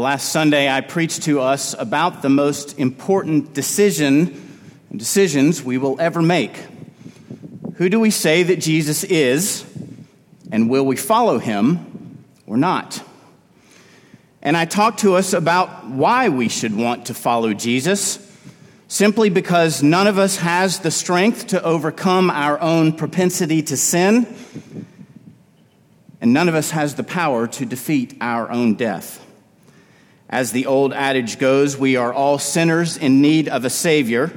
Well, last Sunday I preached to us about the most important decision and decisions we will ever make. Who do we say that Jesus is, and will we follow him or not? And I talked to us about why we should want to follow Jesus, simply because none of us has the strength to overcome our own propensity to sin, and none of us has the power to defeat our own death. As the old adage goes, we are all sinners in need of a Savior.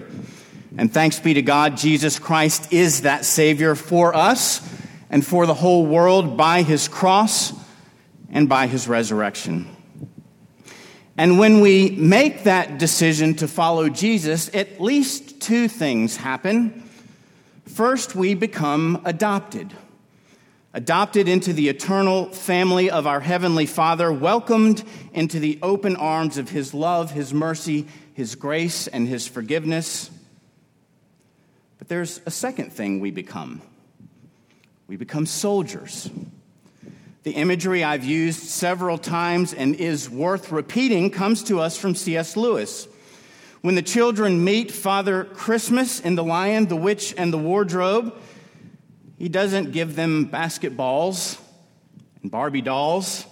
And thanks be to God, Jesus Christ is that Savior for us and for the whole world by His cross and by His resurrection. And when we make that decision to follow Jesus, at least two things happen. First, we become adopted adopted into the eternal family of our Heavenly Father, welcomed into the open arms of His love, His mercy, His grace, and His forgiveness. But there's a second thing we become we become soldiers. The imagery I've used several times and is worth repeating comes to us from C.S. Lewis. When the children meet Father Christmas in The Lion, the Witch, and the Wardrobe, he doesn't give them basketballs and Barbie dolls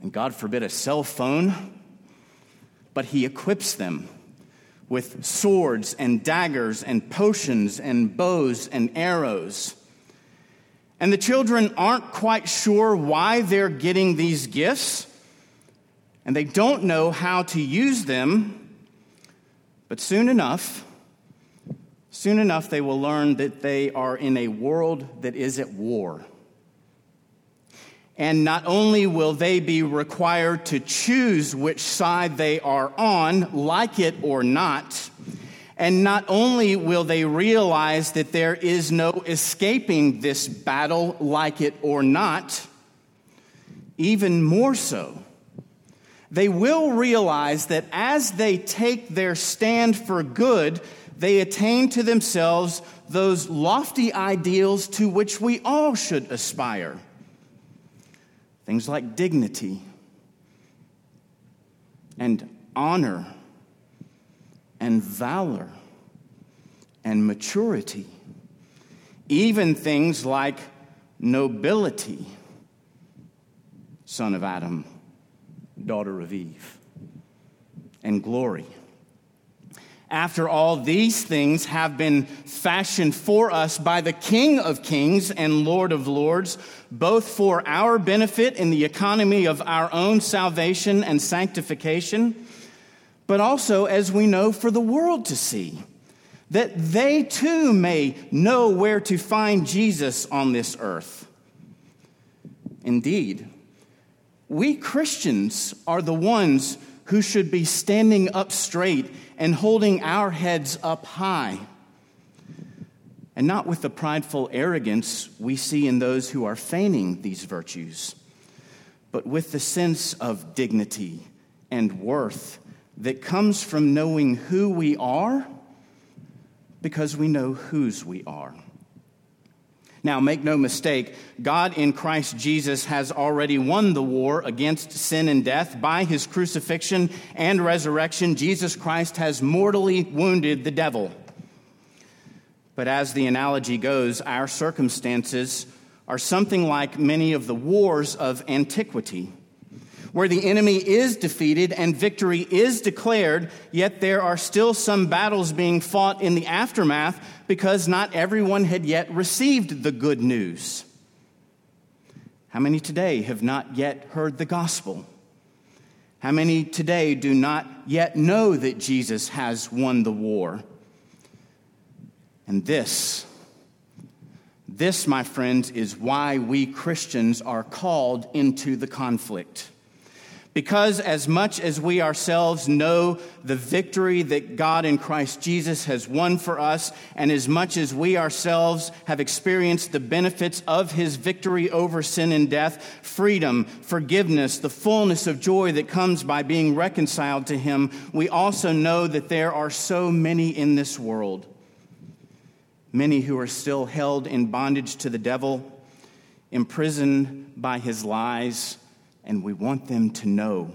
and, God forbid, a cell phone, but he equips them with swords and daggers and potions and bows and arrows. And the children aren't quite sure why they're getting these gifts, and they don't know how to use them. But soon enough, Soon enough, they will learn that they are in a world that is at war. And not only will they be required to choose which side they are on, like it or not, and not only will they realize that there is no escaping this battle, like it or not, even more so, they will realize that as they take their stand for good, they attain to themselves those lofty ideals to which we all should aspire. Things like dignity and honor and valor and maturity, even things like nobility, son of Adam, daughter of Eve, and glory. After all, these things have been fashioned for us by the King of Kings and Lord of Lords, both for our benefit in the economy of our own salvation and sanctification, but also, as we know, for the world to see, that they too may know where to find Jesus on this earth. Indeed, we Christians are the ones who should be standing up straight and holding our heads up high. And not with the prideful arrogance we see in those who are feigning these virtues, but with the sense of dignity and worth that comes from knowing who we are because we know whose we are. Now, make no mistake, God in Christ Jesus has already won the war against sin and death. By his crucifixion and resurrection, Jesus Christ has mortally wounded the devil. But as the analogy goes, our circumstances are something like many of the wars of antiquity where the enemy is defeated and victory is declared, yet there are still some battles being fought in the aftermath because not everyone had yet received the good news. How many today have not yet heard the gospel? How many today do not yet know that Jesus has won the war? And this, this, my friends, is why we Christians are called into the conflict. Because as much as we ourselves know the victory that God in Christ Jesus has won for us, and as much as we ourselves have experienced the benefits of his victory over sin and death, freedom, forgiveness, the fullness of joy that comes by being reconciled to him, we also know that there are so many in this world. Many who are still held in bondage to the devil, imprisoned by his lies and we want them to know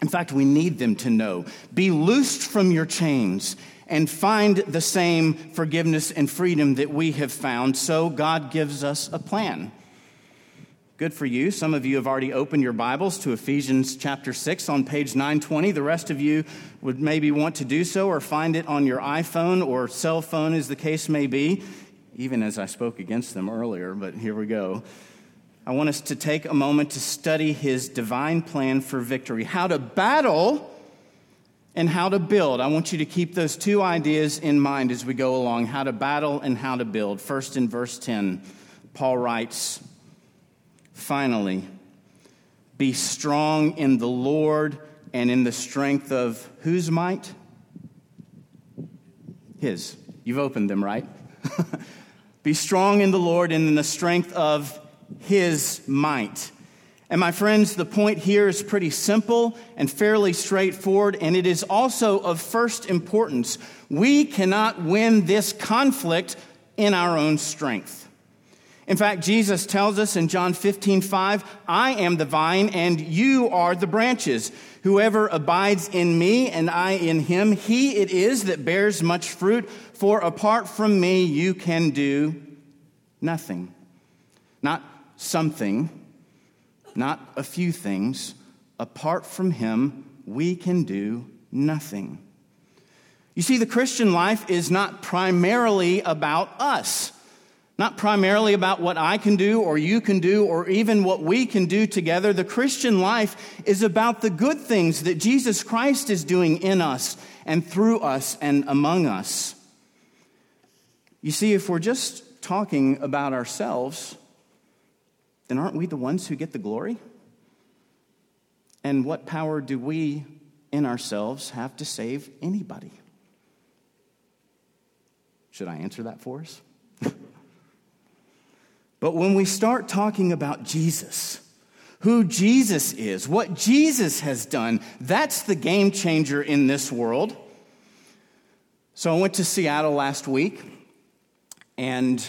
In fact, we need them to know. Be loosed from your chains and find the same forgiveness and freedom that we have found. So God gives us a plan. Good for you. Some of you have already opened your Bibles to Ephesians chapter 6 on page 920. The rest of you would maybe want to do so or find it on your iPhone or cell phone, as the case may be, even as I spoke against them earlier, but here we go. I want us to take a moment to study his divine plan for victory, how to battle and how to build. I want you to keep those two ideas in mind as we go along how to battle and how to build. First, in verse 10, Paul writes, Finally, be strong in the Lord and in the strength of whose might? His. You've opened them, right? be strong in the Lord and in the strength of his might. And my friends, the point here is pretty simple and fairly straightforward, and it is also of first importance. We cannot win this conflict in our own strength. In fact, Jesus tells us in John 15, 5, I am the vine and you are the branches. Whoever abides in me and I in him, he it is that bears much fruit, for apart from me you can do nothing. Not something, not a few things. Apart from him, we can do nothing. You see, the Christian life is not primarily about us. Not primarily about what I can do or you can do or even what we can do together. The Christian life is about the good things that Jesus Christ is doing in us and through us and among us. You see, if we're just talking about ourselves, then aren't we the ones who get the glory? And what power do we in ourselves have to save anybody? Should I answer that for us? But when we start talking about Jesus, who Jesus is, what Jesus has done, that's the game changer in this world. So I went to Seattle last week and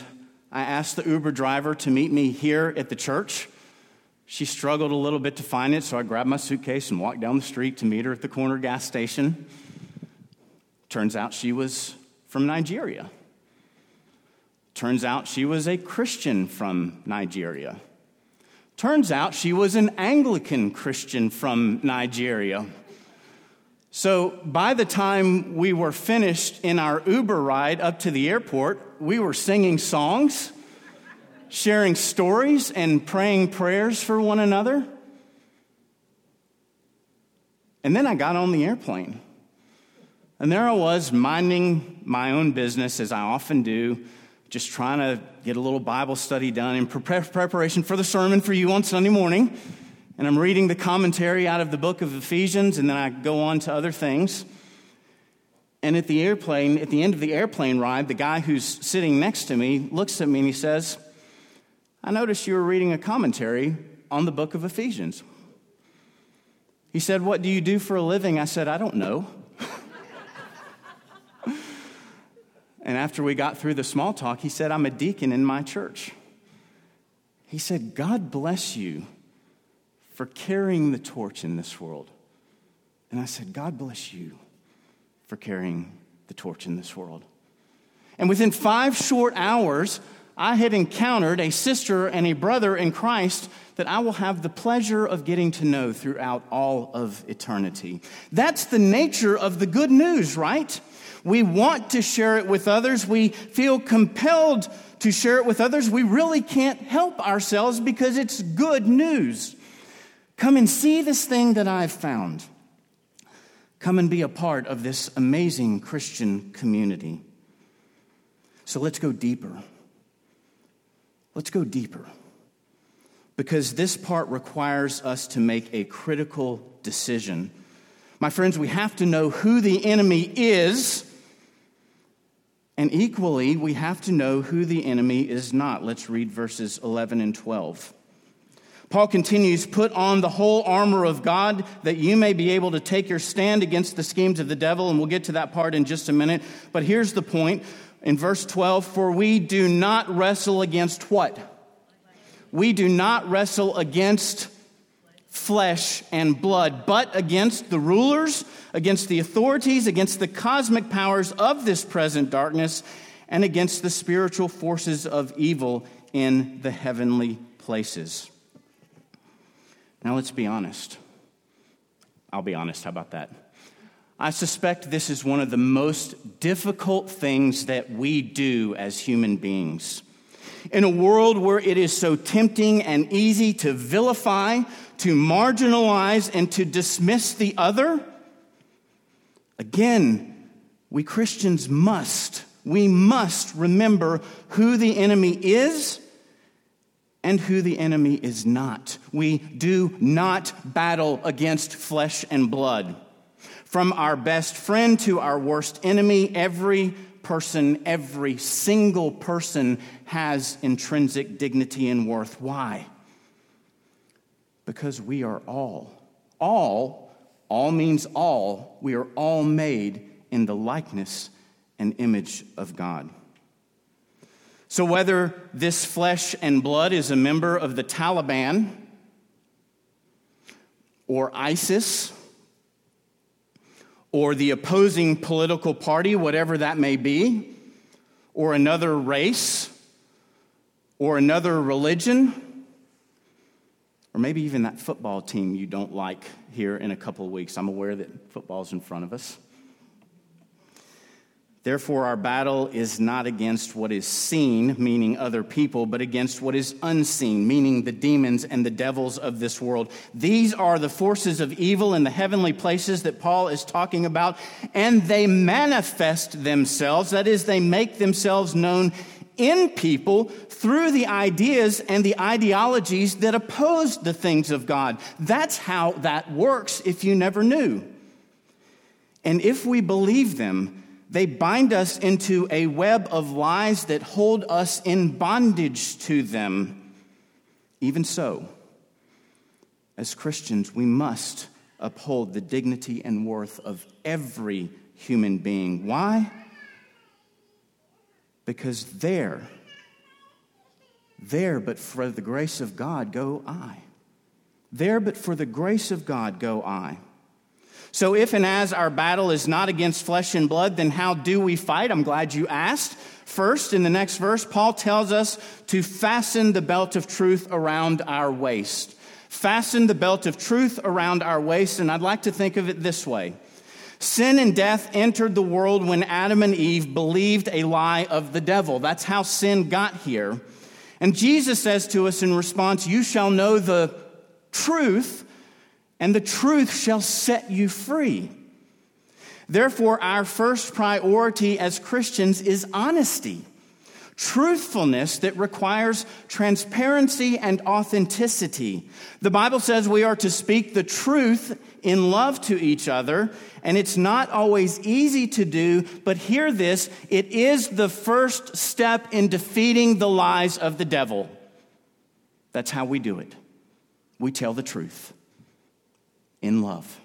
I asked the Uber driver to meet me here at the church. She struggled a little bit to find it, so I grabbed my suitcase and walked down the street to meet her at the corner gas station. Turns out she was from Nigeria. Turns out she was a Christian from Nigeria. Turns out she was an Anglican Christian from Nigeria. So by the time we were finished in our Uber ride up to the airport, we were singing songs, sharing stories, and praying prayers for one another. And then I got on the airplane. And there I was, minding my own business, as I often do, just trying to get a little Bible study done in preparation for the sermon for you on Sunday morning. And I'm reading the commentary out of the book of Ephesians, and then I go on to other things. And at the airplane, at the end of the airplane ride, the guy who's sitting next to me looks at me and he says, I noticed you were reading a commentary on the book of Ephesians. He said, What do you do for a living? I said, I don't know. And after we got through the small talk, he said, I'm a deacon in my church. He said, God bless you for carrying the torch in this world. And I said, God bless you for carrying the torch in this world. And within five short hours, I had encountered a sister and a brother in Christ that I will have the pleasure of getting to know throughout all of eternity. That's the nature of the good news, right? We want to share it with others. We feel compelled to share it with others. We really can't help ourselves because it's good news. Come and see this thing that I've found. Come and be a part of this amazing Christian community. So let's go deeper. Let's go deeper. Because this part requires us to make a critical decision. My friends, we have to know who the enemy is and equally, we have to know who the enemy is not. Let's read verses 11 and 12. Paul continues, Put on the whole armor of God that you may be able to take your stand against the schemes of the devil. And we'll get to that part in just a minute. But here's the point in verse 12 For we do not wrestle against what? We do not wrestle against flesh and blood, but against the rulers, against the authorities, against the cosmic powers of this present darkness, and against the spiritual forces of evil in the heavenly places. Now, let's be honest. I'll be honest. How about that? I suspect this is one of the most difficult things that we do as human beings. In a world where it is so tempting and easy to vilify, to marginalize, and to dismiss the other, again, we Christians must, we must remember who the enemy is and who the enemy is not. We do not battle against flesh and blood. From our best friend to our worst enemy, every person, every single person has intrinsic dignity and worth. Why? Because we are all, all, all means all, we are all made in the likeness and image of God. So, whether this flesh and blood is a member of the Taliban or ISIS, or the opposing political party, whatever that may be, or another race, or another religion, or maybe even that football team you don't like here in a couple of weeks. I'm aware that football's in front of us. Therefore, our battle is not against what is seen, meaning other people, but against what is unseen, meaning the demons and the devils of this world. These are the forces of evil in the heavenly places that Paul is talking about, and they manifest themselves, that is, they make themselves known in people through the ideas and the ideologies that oppose the things of God. That's how that works if you never knew. And if we believe them, they bind us into a web of lies that hold us in bondage to them. Even so, as Christians, we must uphold the dignity and worth of every human being. Why? Because there, there, but for the grace of God, go I. There, but for the grace of God, go I. So, if and as our battle is not against flesh and blood, then how do we fight? I'm glad you asked. First, in the next verse, Paul tells us to fasten the belt of truth around our waist. Fasten the belt of truth around our waist, and I'd like to think of it this way Sin and death entered the world when Adam and Eve believed a lie of the devil. That's how sin got here. And Jesus says to us in response, You shall know the truth and the truth shall set you free. Therefore, our first priority as Christians is honesty, truthfulness that requires transparency and authenticity. The Bible says we are to speak the truth in love to each other, and it's not always easy to do, but hear this it is the first step in defeating the lies of the devil. That's how we do it. We tell the truth in love.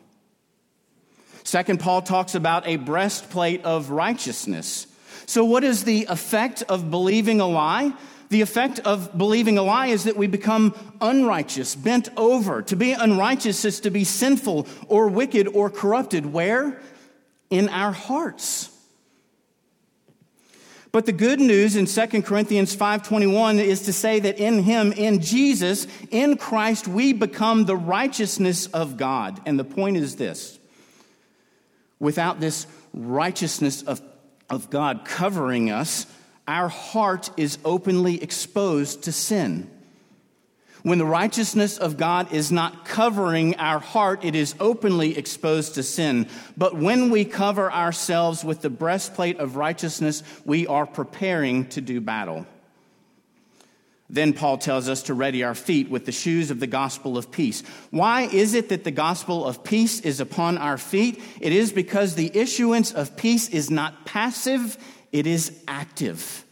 Second, Paul talks about a breastplate of righteousness. So, what is the effect of believing a lie? The effect of believing a lie is that we become unrighteous, bent over. To be unrighteous is to be sinful or wicked or corrupted. Where? In our hearts. But the good news in 2 Corinthians 5:21 is to say that in him in Jesus in Christ we become the righteousness of God. And the point is this. Without this righteousness of, of God covering us, our heart is openly exposed to sin. When the righteousness of God is not covering our heart, it is openly exposed to sin. But when we cover ourselves with the breastplate of righteousness, we are preparing to do battle. Then Paul tells us to ready our feet with the shoes of the gospel of peace. Why is it that the gospel of peace is upon our feet? It is because the issuance of peace is not passive, it is active.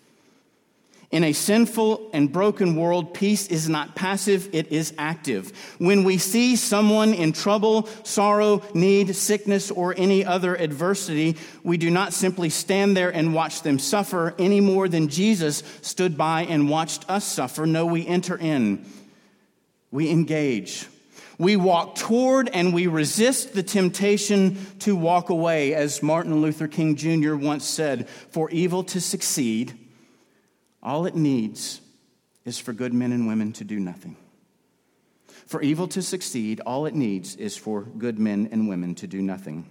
In a sinful and broken world, peace is not passive, it is active. When we see someone in trouble, sorrow, need, sickness, or any other adversity, we do not simply stand there and watch them suffer any more than Jesus stood by and watched us suffer. No, we enter in, we engage. We walk toward and we resist the temptation to walk away, as Martin Luther King Jr. once said for evil to succeed, all it needs is for good men and women to do nothing. For evil to succeed, all it needs is for good men and women to do nothing.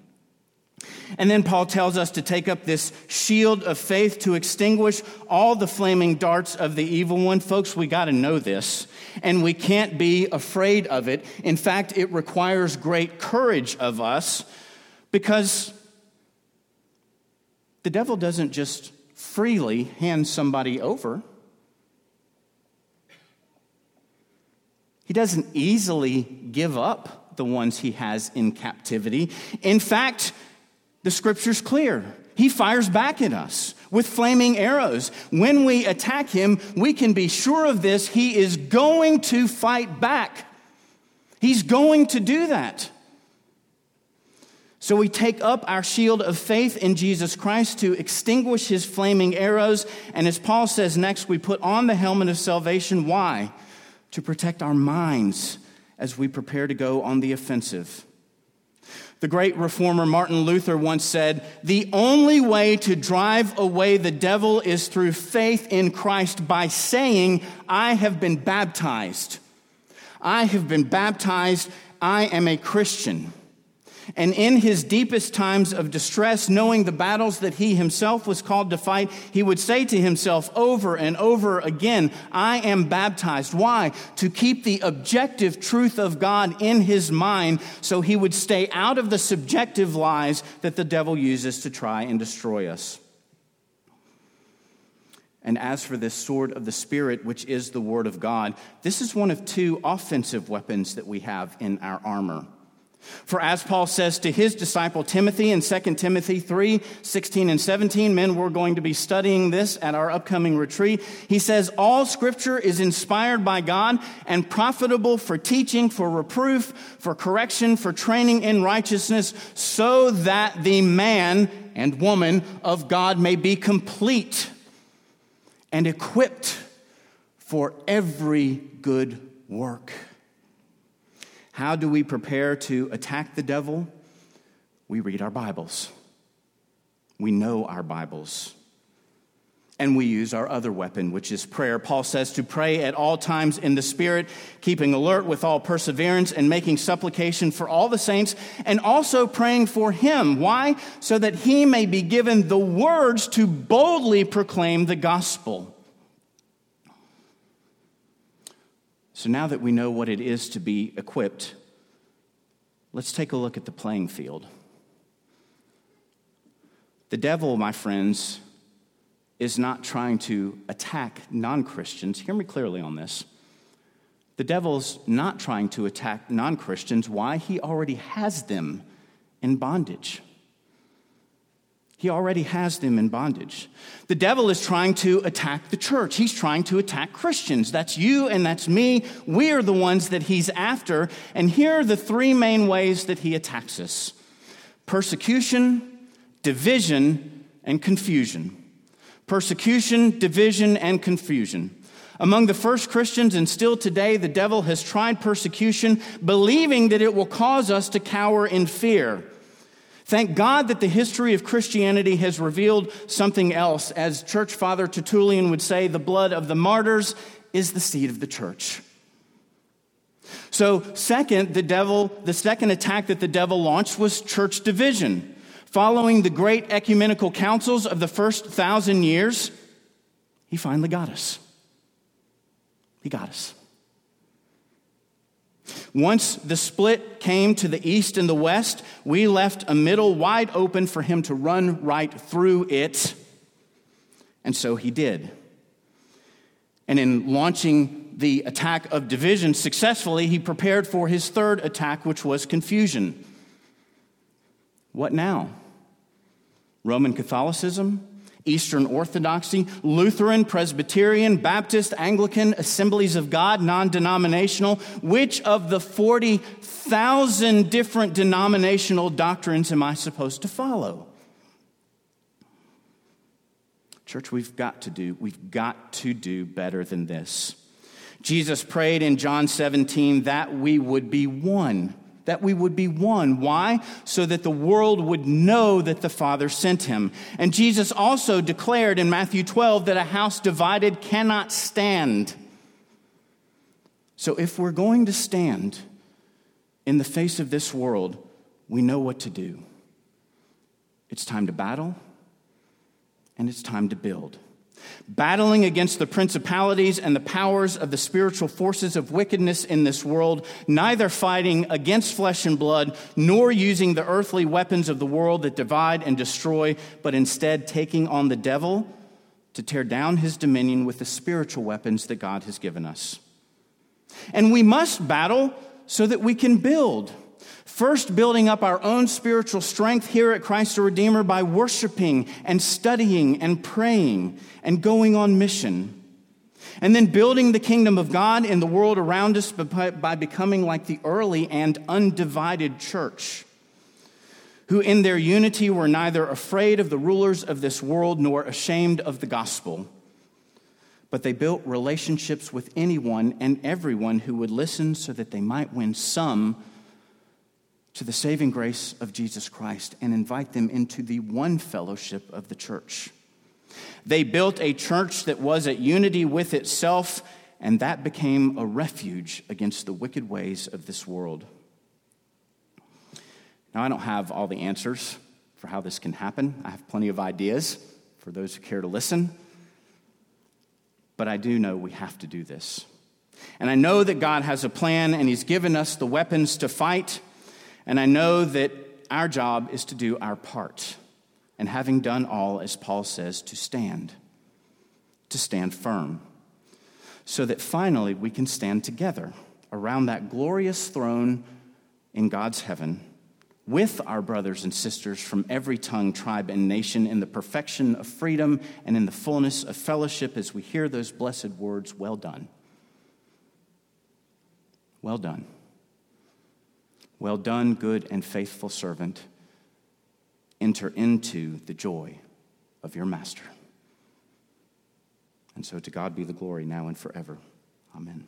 And then Paul tells us to take up this shield of faith to extinguish all the flaming darts of the evil one. Folks, we got to know this, and we can't be afraid of it. In fact, it requires great courage of us because the devil doesn't just freely hand somebody over. He doesn't easily give up the ones he has in captivity. In fact, the scripture's clear. He fires back at us with flaming arrows. When we attack him, we can be sure of this. He is going to fight back. He's going to do that. So we take up our shield of faith in Jesus Christ to extinguish his flaming arrows. And as Paul says next, we put on the helmet of salvation. Why? To protect our minds as we prepare to go on the offensive. The great reformer Martin Luther once said, The only way to drive away the devil is through faith in Christ by saying, I have been baptized. I have been baptized. I am a Christian. And in his deepest times of distress, knowing the battles that he himself was called to fight, he would say to himself over and over again, I am baptized. Why? To keep the objective truth of God in his mind so he would stay out of the subjective lies that the devil uses to try and destroy us. And as for this sword of the Spirit, which is the Word of God, this is one of two offensive weapons that we have in our armor. For as Paul says to his disciple Timothy in 2 Timothy 3 16 and 17, men, we're going to be studying this at our upcoming retreat. He says, All scripture is inspired by God and profitable for teaching, for reproof, for correction, for training in righteousness, so that the man and woman of God may be complete and equipped for every good work. How do we prepare to attack the devil? We read our Bibles. We know our Bibles. And we use our other weapon, which is prayer. Paul says to pray at all times in the Spirit, keeping alert with all perseverance and making supplication for all the saints, and also praying for him. Why? So that he may be given the words to boldly proclaim the gospel. So now that we know what it is to be equipped, let's take a look at the playing field. The devil, my friends, is not trying to attack non Christians. Hear me clearly on this. The devil's not trying to attack non Christians. Why? He already has them in bondage. He already has them in bondage. The devil is trying to attack the church. He's trying to attack Christians. That's you and that's me. We are the ones that he's after. And here are the three main ways that he attacks us persecution, division, and confusion. Persecution, division, and confusion. Among the first Christians and still today, the devil has tried persecution, believing that it will cause us to cower in fear. Thank God that the history of Christianity has revealed something else. As Church Father Tertullian would say, the blood of the martyrs is the seed of the church. So, second, the devil, the second attack that the devil launched was church division. Following the great ecumenical councils of the first thousand years, he finally got us. He got us. Once the split came to the east and the west, we left a middle wide open for him to run right through it. And so he did. And in launching the attack of division successfully, he prepared for his third attack, which was confusion. What now? Roman Catholicism? Eastern Orthodoxy, Lutheran, Presbyterian, Baptist, Anglican, Assemblies of God, non denominational. Which of the 40,000 different denominational doctrines am I supposed to follow? Church, we've got to do, we've got to do better than this. Jesus prayed in John 17 that we would be one. That we would be one. Why? So that the world would know that the Father sent him. And Jesus also declared in Matthew 12 that a house divided cannot stand. So if we're going to stand in the face of this world, we know what to do. It's time to battle, and it's time to build battling against the principalities and the powers of the spiritual forces of wickedness in this world, neither fighting against flesh and blood, nor using the earthly weapons of the world that divide and destroy, but instead taking on the devil to tear down his dominion with the spiritual weapons that God has given us. And we must battle so that we can build. First, building up our own spiritual strength here at Christ the Redeemer by worshiping and studying and praying and going on mission. And then building the kingdom of God in the world around us by becoming like the early and undivided church, who in their unity were neither afraid of the rulers of this world nor ashamed of the gospel. But they built relationships with anyone and everyone who would listen so that they might win some to the saving grace of Jesus Christ and invite them into the one fellowship of the church. They built a church that was at unity with itself, and that became a refuge against the wicked ways of this world. Now, I don't have all the answers for how this can happen. I have plenty of ideas for those who care to listen. But I do know we have to do this. And I know that God has a plan, and He's given us the weapons to fight. And I know that our job is to do our part. And having done all, as Paul says, to stand, to stand firm, so that finally we can stand together around that glorious throne in God's heaven with our brothers and sisters from every tongue, tribe, and nation in the perfection of freedom and in the fullness of fellowship as we hear those blessed words, Well done. Well done. Well done, good and faithful servant. Enter into the joy of your master. And so to God be the glory now and forever. Amen.